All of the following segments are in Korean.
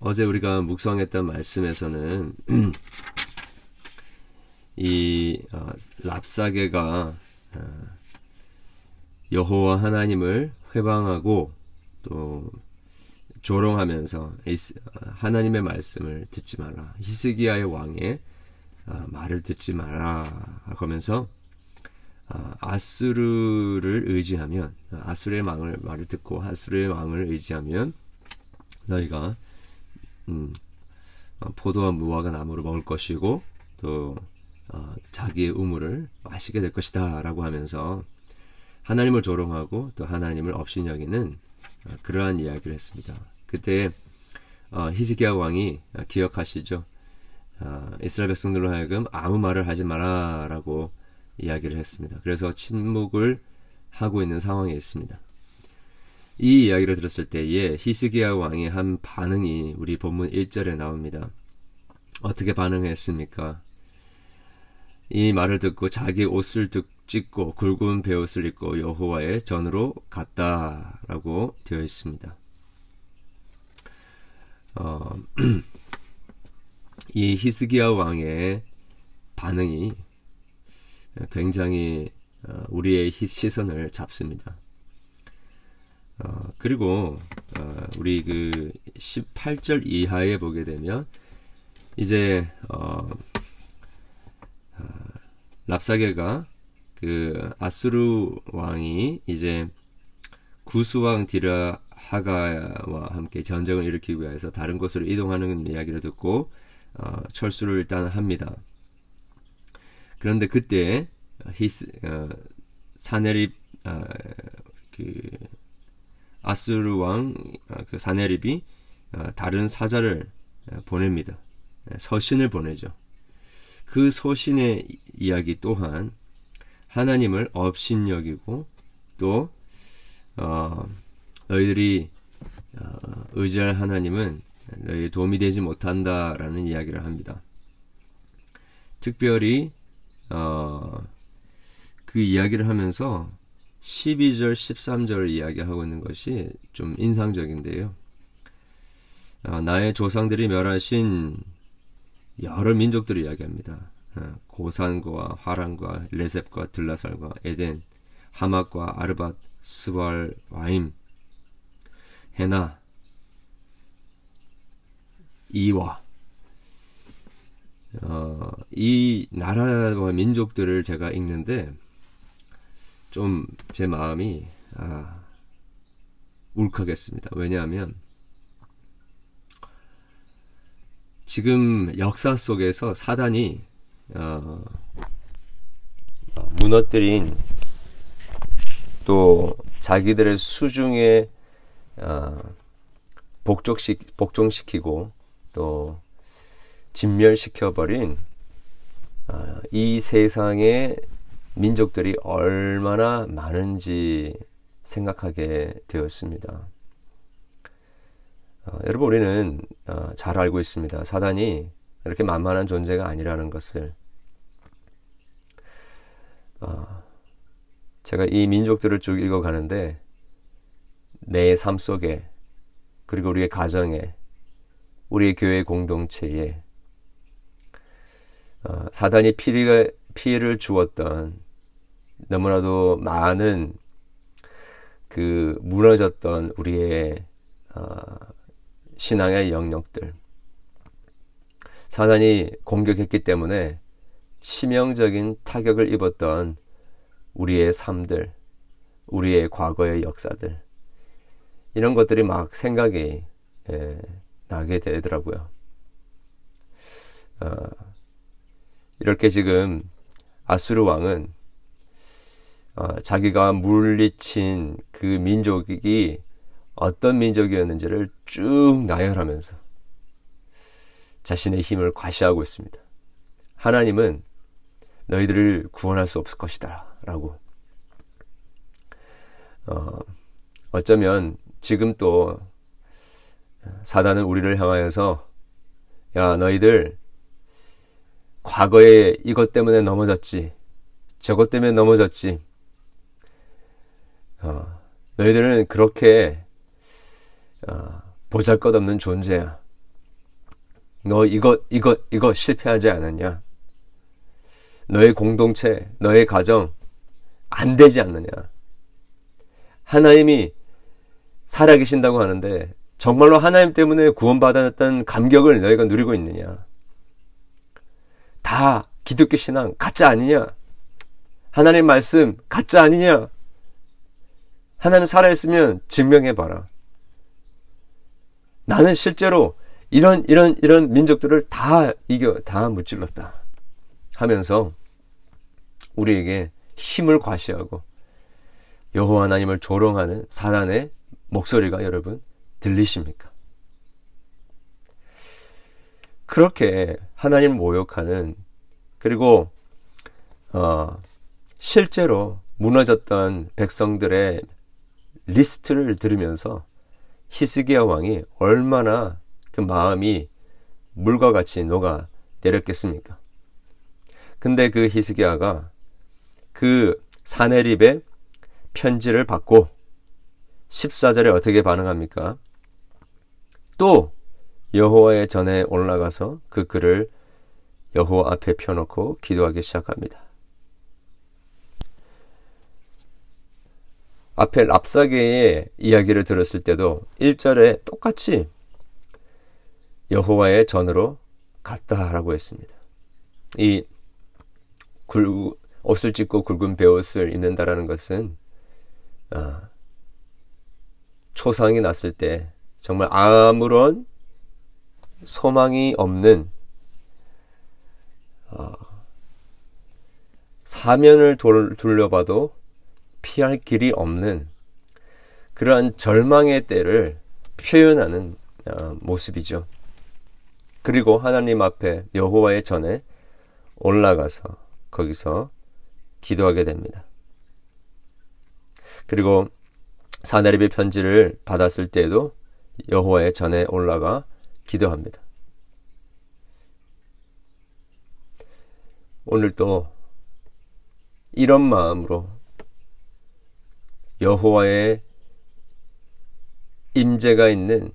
어제 우리가 묵상했던 말씀에서는 이 어, 랍사게가 어, 여호와 하나님을 회방하고 또 조롱하면서 하나님의 말씀을 듣지 마라. 히스기야의 왕의 어, 말을 듣지 마라 하면서 어, 아수르를 의지하면 아수르의 왕을 말을 듣고 아수르의 왕을 의지하면 너희가 음, 어, 포도와 무화과 나무를 먹을 것이고 또 어, 자기의 우물을 마시게 될 것이다라고 하면서 하나님을 조롱하고 또 하나님을 업신여기는 어, 그러한 이야기를 했습니다. 그때 어, 히스기야 왕이 어, 기억하시죠? 어, 이스라엘 백성들로 하여금 아무 말을 하지 마라라고 이야기를 했습니다. 그래서 침묵을 하고 있는 상황에 있습니다. 이 이야기를 들었을 때에 히스기야 왕이 한 반응이 우리 본문 1절에 나옵니다. 어떻게 반응했습니까? 이 말을 듣고 자기 옷을 찢고 굵은 베옷을 입고 여호와의 전으로 갔다라고 되어 있습니다. 어, 이 히스기야 왕의 반응이 굉장히 어, 우리의 시선을 잡습니다. 어, 그리고 어, 우리 그 18절 이하에 보게 되면 이제 어, 어, 랍사게가 그 아수르 왕이 이제 구수왕 디라하가와 함께 전쟁을 일으키기 위해서 다른 곳으로 이동하는 이야기를 듣고 어, 철수를 일단 합니다. 그런데 그때 히스 어, 사네립 어, 그 아스르 왕그 어, 사네립이 어, 다른 사자를 어, 보냅니다. 서신을 보내죠. 그 서신의 이야기 또한 하나님을 업신여기고 또 어, 너희들이 어, 의지할 하나님은 너희 도움이 되지 못한다라는 이야기를 합니다. 특별히 어, 그 이야기를 하면서 12절, 13절을 이야기하고 있는 것이 좀 인상적인데요. 어, 나의 조상들이 멸하신 여러 민족들을 이야기합니다. 어, 고산과 화란과 레셉과 들라살과 에덴, 하막과 아르밧, 스왈, 와임, 헤나, 이와 어, 이 나라와 민족들을 제가 읽는데 좀 제 마음이 아, 울컥했습니다. 왜냐하면 지금 역사 속에서 사단이 어, 무너뜨린 또 자기들의 수중에 어, 복종시, 복종시키고 또 진멸시켜버린 어, 이 세상의 민족들이 얼마나 많은지 생각하게 되었습니다. 어, 여러분 우리는 어, 잘 알고 있습니다. 사단이 이렇게 만만한 존재가 아니라는 것을 어, 제가 이 민족들을 쭉 읽어가는데 내 삶 속에 그리고 우리의 가정에 우리의 교회 공동체에 어, 사단이 피해가, 피해를 주었던 너무나도 많은 그 무너졌던 우리의 어, 신앙의 영역들 사단이 공격했기 때문에 치명적인 타격을 입었던 우리의 삶들, 우리의 과거의 역사들 이런 것들이 막 생각이 예, 나게 되더라고요. 어, 이렇게 지금 아수르 왕은 어, 자기가 물리친 그 민족이 어떤 민족이었는지를 쭉 나열하면서 자신의 힘을 과시하고 있습니다. 하나님은 너희들을 구원할 수 없을 것이다. 라고. 어, 어쩌면 지금 또 사단은 우리를 향하여서 야 너희들 과거에 이것 때문에 넘어졌지 저것 때문에 넘어졌지 어, 너희들은 그렇게 어, 보잘것없는 존재야 너 이거 이거 이거 실패하지 않았냐? 너의 공동체, 너의 가정 안 되지 않느냐? 하나님이 살아계신다고 하는데 정말로 하나님 때문에 구원받았던 감격을 너희가 누리고 있느냐? 다 기독교 신앙 가짜 아니냐? 하나님 말씀 가짜 아니냐? 하나님 살아있으면 증명해봐라. 나는 실제로 이런, 이런, 이런 민족들을 다 이겨, 다 무찔렀다. 하면서 우리에게 힘을 과시하고 여호와 하나님을 조롱하는 사단의 목소리가 여러분 들리십니까? 그렇게 하나님 모욕하는 그리고 어 실제로 무너졌던 백성들의 리스트를 들으면서 히스기야 왕이 얼마나 그 마음이 물과 같이 녹아 내렸겠습니까? 근데 그 히스기야가 그 사내립의 편지를 받고 14절에 어떻게 반응합니까? 또 여호와의 전에 올라가서 그 글을 여호와 앞에 펴놓고 기도하기 시작합니다. 앞에 랍사계의 이야기를 들었을 때도 1절에 똑같이 여호와의 전으로 갔다라고 했습니다. 이 굵, 옷을 찢고 굵은 베옷을 입는다라는 것은 아, 초상이 났을 때 정말 아무런 소망이 없는 어, 사면을 돌, 둘러봐도 피할 길이 없는 그러한 절망의 때를 표현하는 어, 모습이죠. 그리고 하나님 앞에 여호와의 전에 올라가서 거기서 기도하게 됩니다. 그리고 사나립의 편지를 받았을 때에도 여호와의 전에 올라가 기도합니다. 오늘도 이런 마음으로 여호와의 임재가 있는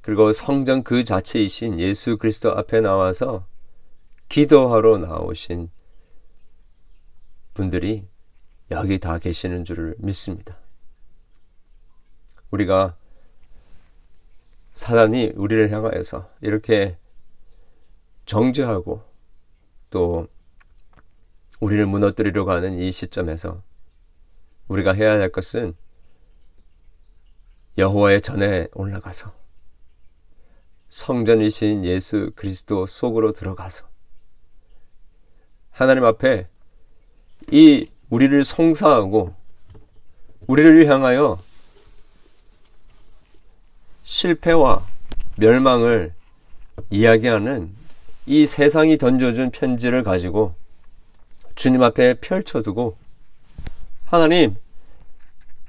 그리고 성전 그 자체이신 예수 그리스도 앞에 나와서 기도하러 나오신 분들이 여기 다 계시는 줄을 믿습니다. 우리가 사단이 우리를 향하여서 이렇게 정죄하고 또 우리를 무너뜨리려고 하는 이 시점에서 우리가 해야 할 것은 여호와의 전에 올라가서 성전이신 예수 그리스도 속으로 들어가서 하나님 앞에 이 우리를 송사하고 우리를 향하여 실패와 멸망을 이야기하는 이 세상이 던져준 편지를 가지고 주님 앞에 펼쳐두고 하나님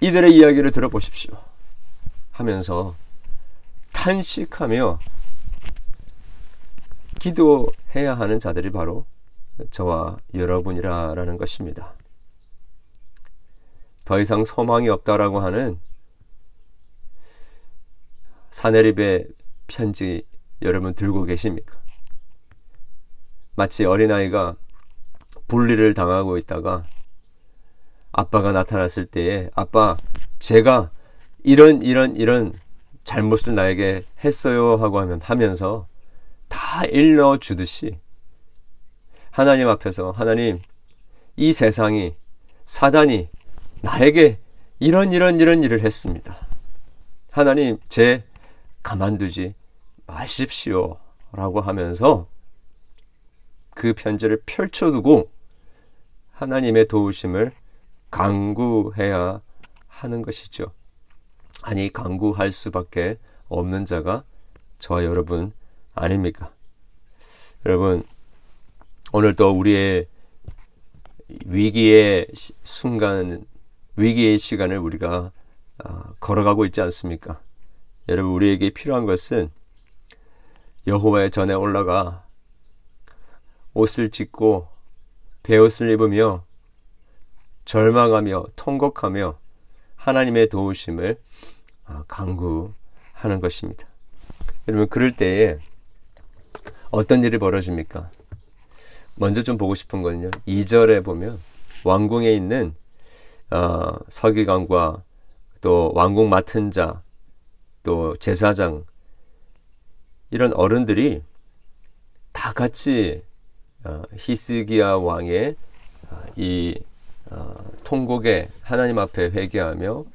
이들의 이야기를 들어보십시오 하면서 탄식하며 기도해야 하는 자들이 바로 저와 여러분이라라는 것입니다. 더 이상 소망이 없다라고 하는 사내립의 편지 여러분 들고 계십니까? 마치 어린아이가 분리를 당하고 있다가 아빠가 나타났을 때에 아빠 제가 이런 이런 이런 잘못을 나에게 했어요 하고 하면 하면서 다 일러 주듯이 하나님 앞에서 하나님 이 세상이 사단이 나에게 이런 이런 이런 일을 했습니다. 하나님 제 가만두지 마십시오. 라고 하면서 그 편지를 펼쳐두고 하나님의 도우심을 강구해야 하는 것이죠. 아니, 강구할 수밖에 없는 자가 저와 여러분 아닙니까? 여러분, 오늘 또 우리의 위기의 순간, 위기의 시간을 우리가 아, 걸어가고 있지 않습니까? 여러분 우리에게 필요한 것은 여호와의 전에 올라가 옷을 찢고 베옷을 입으며 절망하며 통곡하며 하나님의 도우심을 아, 강구하는 것입니다. 여러분 그럴 때에 어떤 일이 벌어집니까? 먼저 좀 보고 싶은 거는요. 2절에 보면 왕궁에 있는 어, 서기관과 또 왕궁 맡은 자, 또 제사장 이런 어른들이 다 같이 어, 히스기야 왕의 어, 이 어, 통곡에 하나님 앞에 회개하며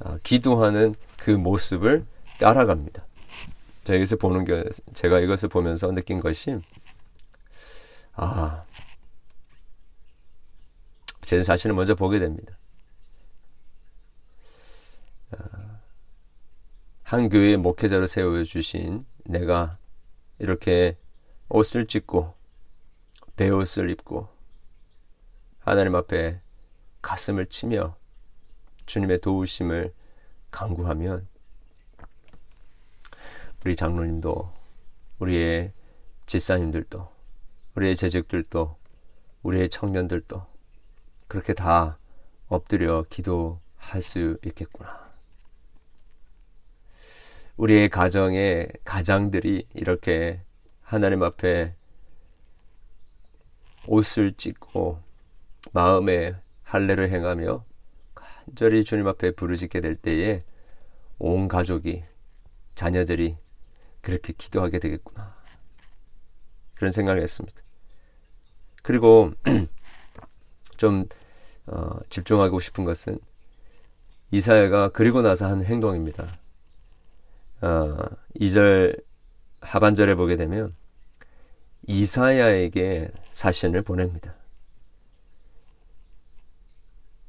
어, 기도하는 그 모습을 따라갑니다. 자, 여기서 보는 게, 제가 이것을 보면서 느낀 것이, 아, 제 자신을 먼저 보게 됩니다. 아, 한 교회의 목회자로 세워주신 내가 이렇게 옷을 찢고, 배옷을 입고, 하나님 앞에 가슴을 치며 주님의 도우심을 강구하면 우리 장로님도 우리의 집사님들도 우리의 재직들도 우리의 청년들도 그렇게 다 엎드려 기도할 수 있겠구나. 우리의 가정의 가장들이 이렇게 하나님 앞에 옷을 찢고 마음에 할례를 행하며 간절히 주님 앞에 부르짖게 될 때에 온 가족이 자녀들이 그렇게 기도하게 되겠구나. 그런 생각을 했습니다. 그리고 좀 어, 집중하고 싶은 것은 이사야가 그리고 나서 한 행동입니다. 어, 2절 하반절에 보게 되면 이사야에게 사신을 보냅니다.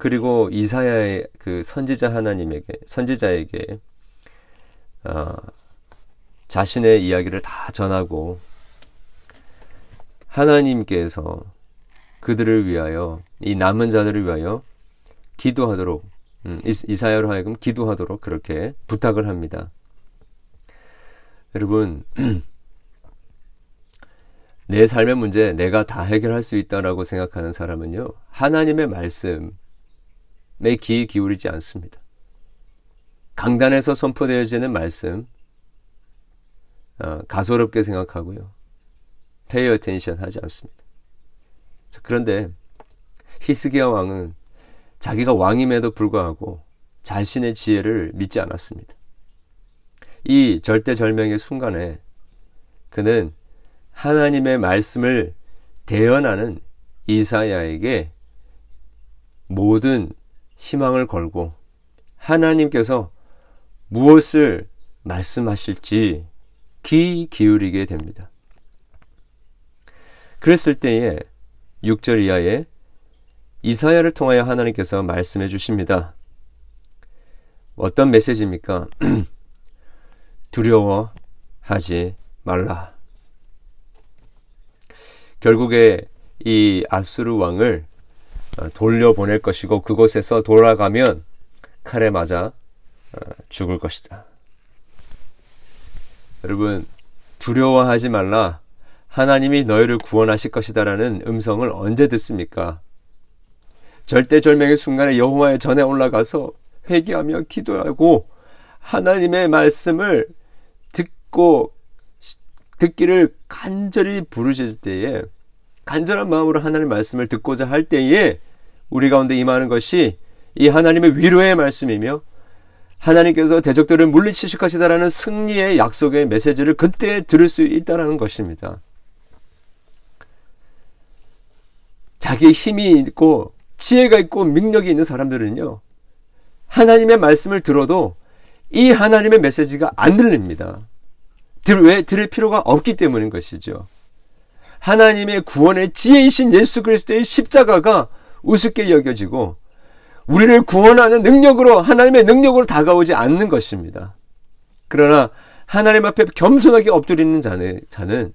그리고 이사야의 그 선지자 하나님에게 선지자에게 어, 자신의 이야기를 다 전하고 하나님께서 그들을 위하여 이 남은 자들을 위하여 기도하도록 음, 이사야로 하여금 기도하도록 그렇게 부탁을 합니다. 여러분 내 삶의 문제 내가 다 해결할 수 있다라고 생각하는 사람은요 하나님의 말씀 에귀 기울이지 않습니다. 강단에서 선포되어지는 말씀 어, 가소롭게 생각하고요. pay attention 하지 않습니다. 그런데 히스기야 왕은 자기가 왕임에도 불구하고 자신의 지혜를 믿지 않았습니다. 이 절대절명의 순간에 그는 하나님의 말씀을 대연하는 이사야에게 모든 희망을 걸고 하나님께서 무엇을 말씀하실지 귀 기울이게 됩니다. 그랬을 때에 6절 이하에 이사야를 통하여 하나님께서 말씀해 주십니다. 어떤 메시지입니까? 두려워하지 말라. 결국에 이 아수르 왕을 돌려보낼 것이고 그곳에서 돌아가면 칼에 맞아 죽을 것이다. 여러분, 두려워하지 말라. 하나님이 너희를 구원하실 것이다라는 음성을 언제 듣습니까? 절대절명의 순간에 여호와의 전에 올라가서 회개하며 기도하고 하나님의 말씀을 듣고 듣기를 간절히 부르실 때에 간절한 마음으로 하나님의 말씀을 듣고자 할 때에 우리 가운데 임하는 것이 이 하나님의 위로의 말씀이며 하나님께서 대적들을 물리치실 것이다라는 승리의 약속의 메시지를 그때 들을 수 있다라는 것입니다. 자기의 힘이 있고 지혜가 있고 능력이 있는 사람들은요. 하나님의 말씀을 들어도 이 하나님의 메시지가 안 들립니다. 들, 왜 들을 필요가 없기 때문인 것이죠. 하나님의 구원의 지혜이신 예수 그리스도의 십자가가 우습게 여겨지고 우리를 구원하는 능력으로 하나님의 능력으로 다가오지 않는 것입니다. 그러나 하나님 앞에 겸손하게 엎드리는 자는,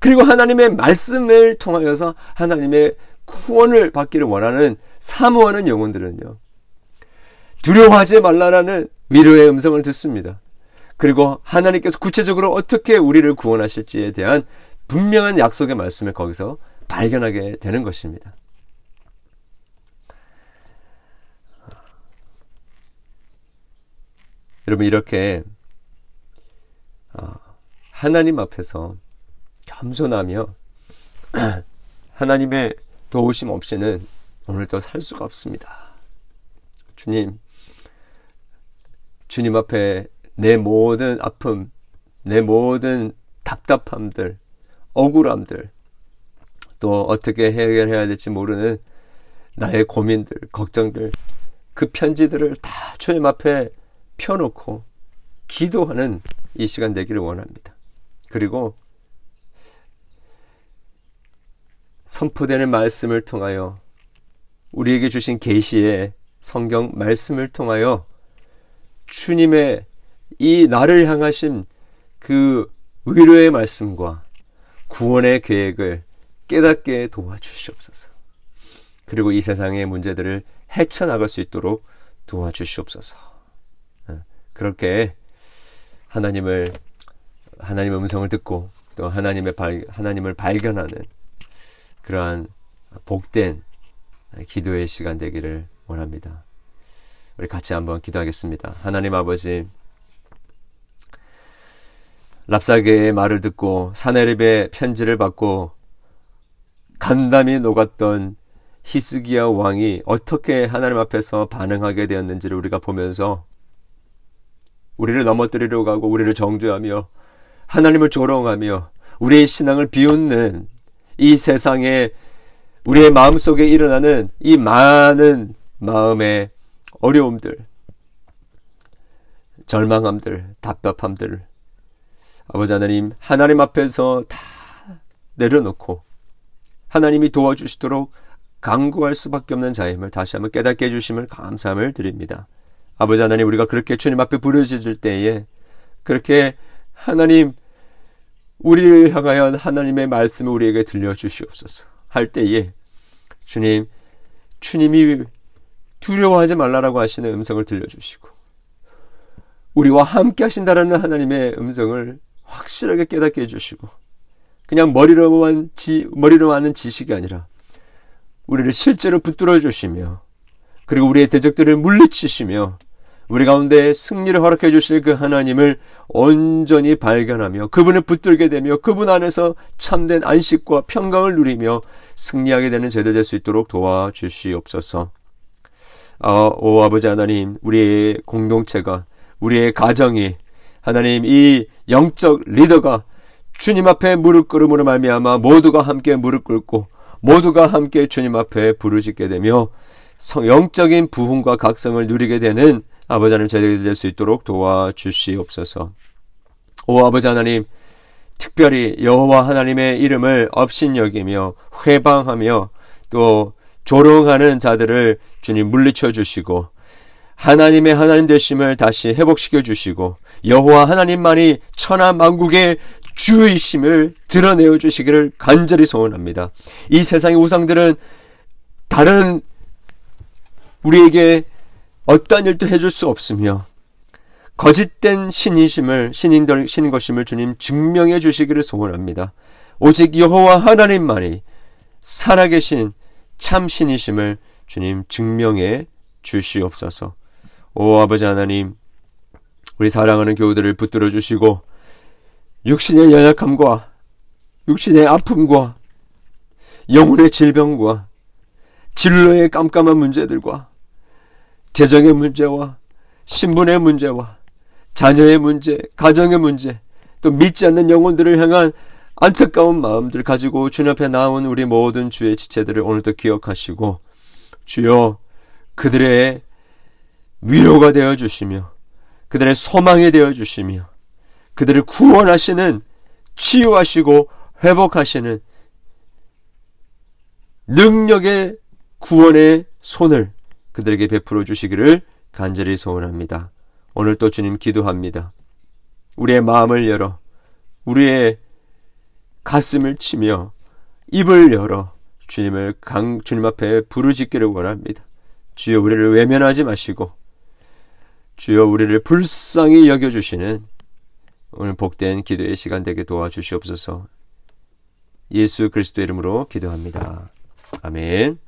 그리고 하나님의 말씀을 통하여서 하나님의 구원을 받기를 원하는 사모하는 영혼들은요. 두려워하지 말라라는 위로의 음성을 듣습니다. 그리고 하나님께서 구체적으로 어떻게 우리를 구원하실지에 대한 분명한 약속의 말씀을 거기서 발견하게 되는 것입니다. 여러분 이렇게 어, 하나님 앞에서 겸손하며 하나님의 도우심 없이는 오늘도 살 수가 없습니다. 주님, 주님 앞에 내 모든 아픔, 내 모든 답답함들, 억울함들, 또 어떻게 해결해야 될지 모르는 나의 고민들, 걱정들, 그 편지들을 다 주님 앞에 펴놓고 기도하는 이 시간 되기를 원합니다. 그리고 선포되는 말씀을 통하여 우리에게 주신 계시의 성경 말씀을 통하여 주님의 이 나를 향하신 그 위로의 말씀과 구원의 계획을 깨닫게 도와주시옵소서. 그리고 이 세상의 문제들을 헤쳐나갈 수 있도록 도와주시옵소서. 어, 그렇게 하나님을 하나님의 음성을 듣고 또 하나님의 발, 하나님을 발견하는 그러한 복된 기도의 시간 되기를 원합니다. 우리 같이 한번 기도하겠습니다. 하나님 아버지, 랍사게의 말을 듣고 사내립의 편지를 받고 간담이 녹았던 히스기야 왕이 어떻게 하나님 앞에서 반응하게 되었는지를 우리가 보면서 우리를 넘어뜨리려 가고 우리를 정죄하며 하나님을 조롱하며 우리의 신앙을 비웃는 이 세상에 우리의 마음속에 일어나는 이 많은 마음의 어려움들, 절망함들, 답답함들, 아버지 하나님, 하나님 앞에서 다 내려놓고 하나님이 도와주시도록 강구할 수밖에 없는 자임을 다시 한번 깨닫게 해주심을 감사함을 드립니다. 아버지 하나님, 우리가 그렇게 주님 앞에 부르짖을 때에 그렇게 하나님, 우리를 향하여 하나님의 말씀을 우리에게 들려주시옵소서. 할 때에 주님, 주님이 두려워하지 말라라고 하시는 음성을 들려주시고 우리와 함께 하신다라는 하나님의 음성을 확실하게 깨닫게 해주시고 그냥 머리로만 지, 머리로 하는 지식이 아니라 우리를 실제로 붙들어 주시며 그리고 우리의 대적들을 물리치시며 우리 가운데 승리를 허락해 주실 그 하나님을 온전히 발견하며 그분을 붙들게 되며 그분 안에서 참된 안식과 평강을 누리며 승리하게 되는 제도 될수 있도록 도와주시옵소서. 어, 오 아버지 하나님, 우리의 공동체가 우리의 가정이 하나님 이 영적 리더가 주님 앞에 무릎 꿇음으로 말미암아 모두가 함께 무릎 꿇고 모두가 함께 주님 앞에 부르짖게 되며 영적인 부흥과 각성을 누리게 되는 아버지 하나님 제대로 될 수 있도록 도와주시옵소서. 오 아버지 하나님 특별히 여호와 하나님의 이름을 업신여기며 회방하며 또 조롱하는 자들을 주님 물리쳐 주시고 하나님의 하나님 되심을 다시 회복시켜 주시고 여호와 하나님만이 천하 만국의 주이심을 드러내어 주시기를 간절히 소원합니다. 이 세상의 우상들은 다른 우리에게 어떠한 일도 해줄 수 없으며 거짓된 신이심을 신인 신인 것임을 주님 증명해 주시기를 소원합니다. 오직 여호와 하나님만이 살아계신 참 신이심을 주님 증명해 주시옵소서. 오 아버지 하나님, 우리 사랑하는 교우들을 붙들어 주시고 육신의 연약함과 육신의 아픔과 영혼의 질병과 진로의 깜깜한 문제들과 재정의 문제와 신분의 문제와 자녀의 문제, 가정의 문제, 또 믿지 않는 영혼들을 향한 안타까운 마음들 가지고 주님 앞에 나온 우리 모든 주의 지체들을 오늘도 기억하시고 주여 그들의 위로가 되어 주시며 그들의 소망이 되어 주시며 그들을 구원하시는 치유하시고 회복하시는 능력의 구원의 손을 그들에게 베풀어 주시기를 간절히 소원합니다. 오늘 또 주님 기도합니다. 우리의 마음을 열어 우리의 가슴을 치며 입을 열어 주님을 강 주님 앞에 부르짖기를 원합니다. 주여 우리를 외면하지 마시고 주여 우리를 불쌍히 여겨 주시는 오늘 복된 기도의 시간 되게 도와주시옵소서. 예수 그리스도 이름으로 기도합니다. 아멘.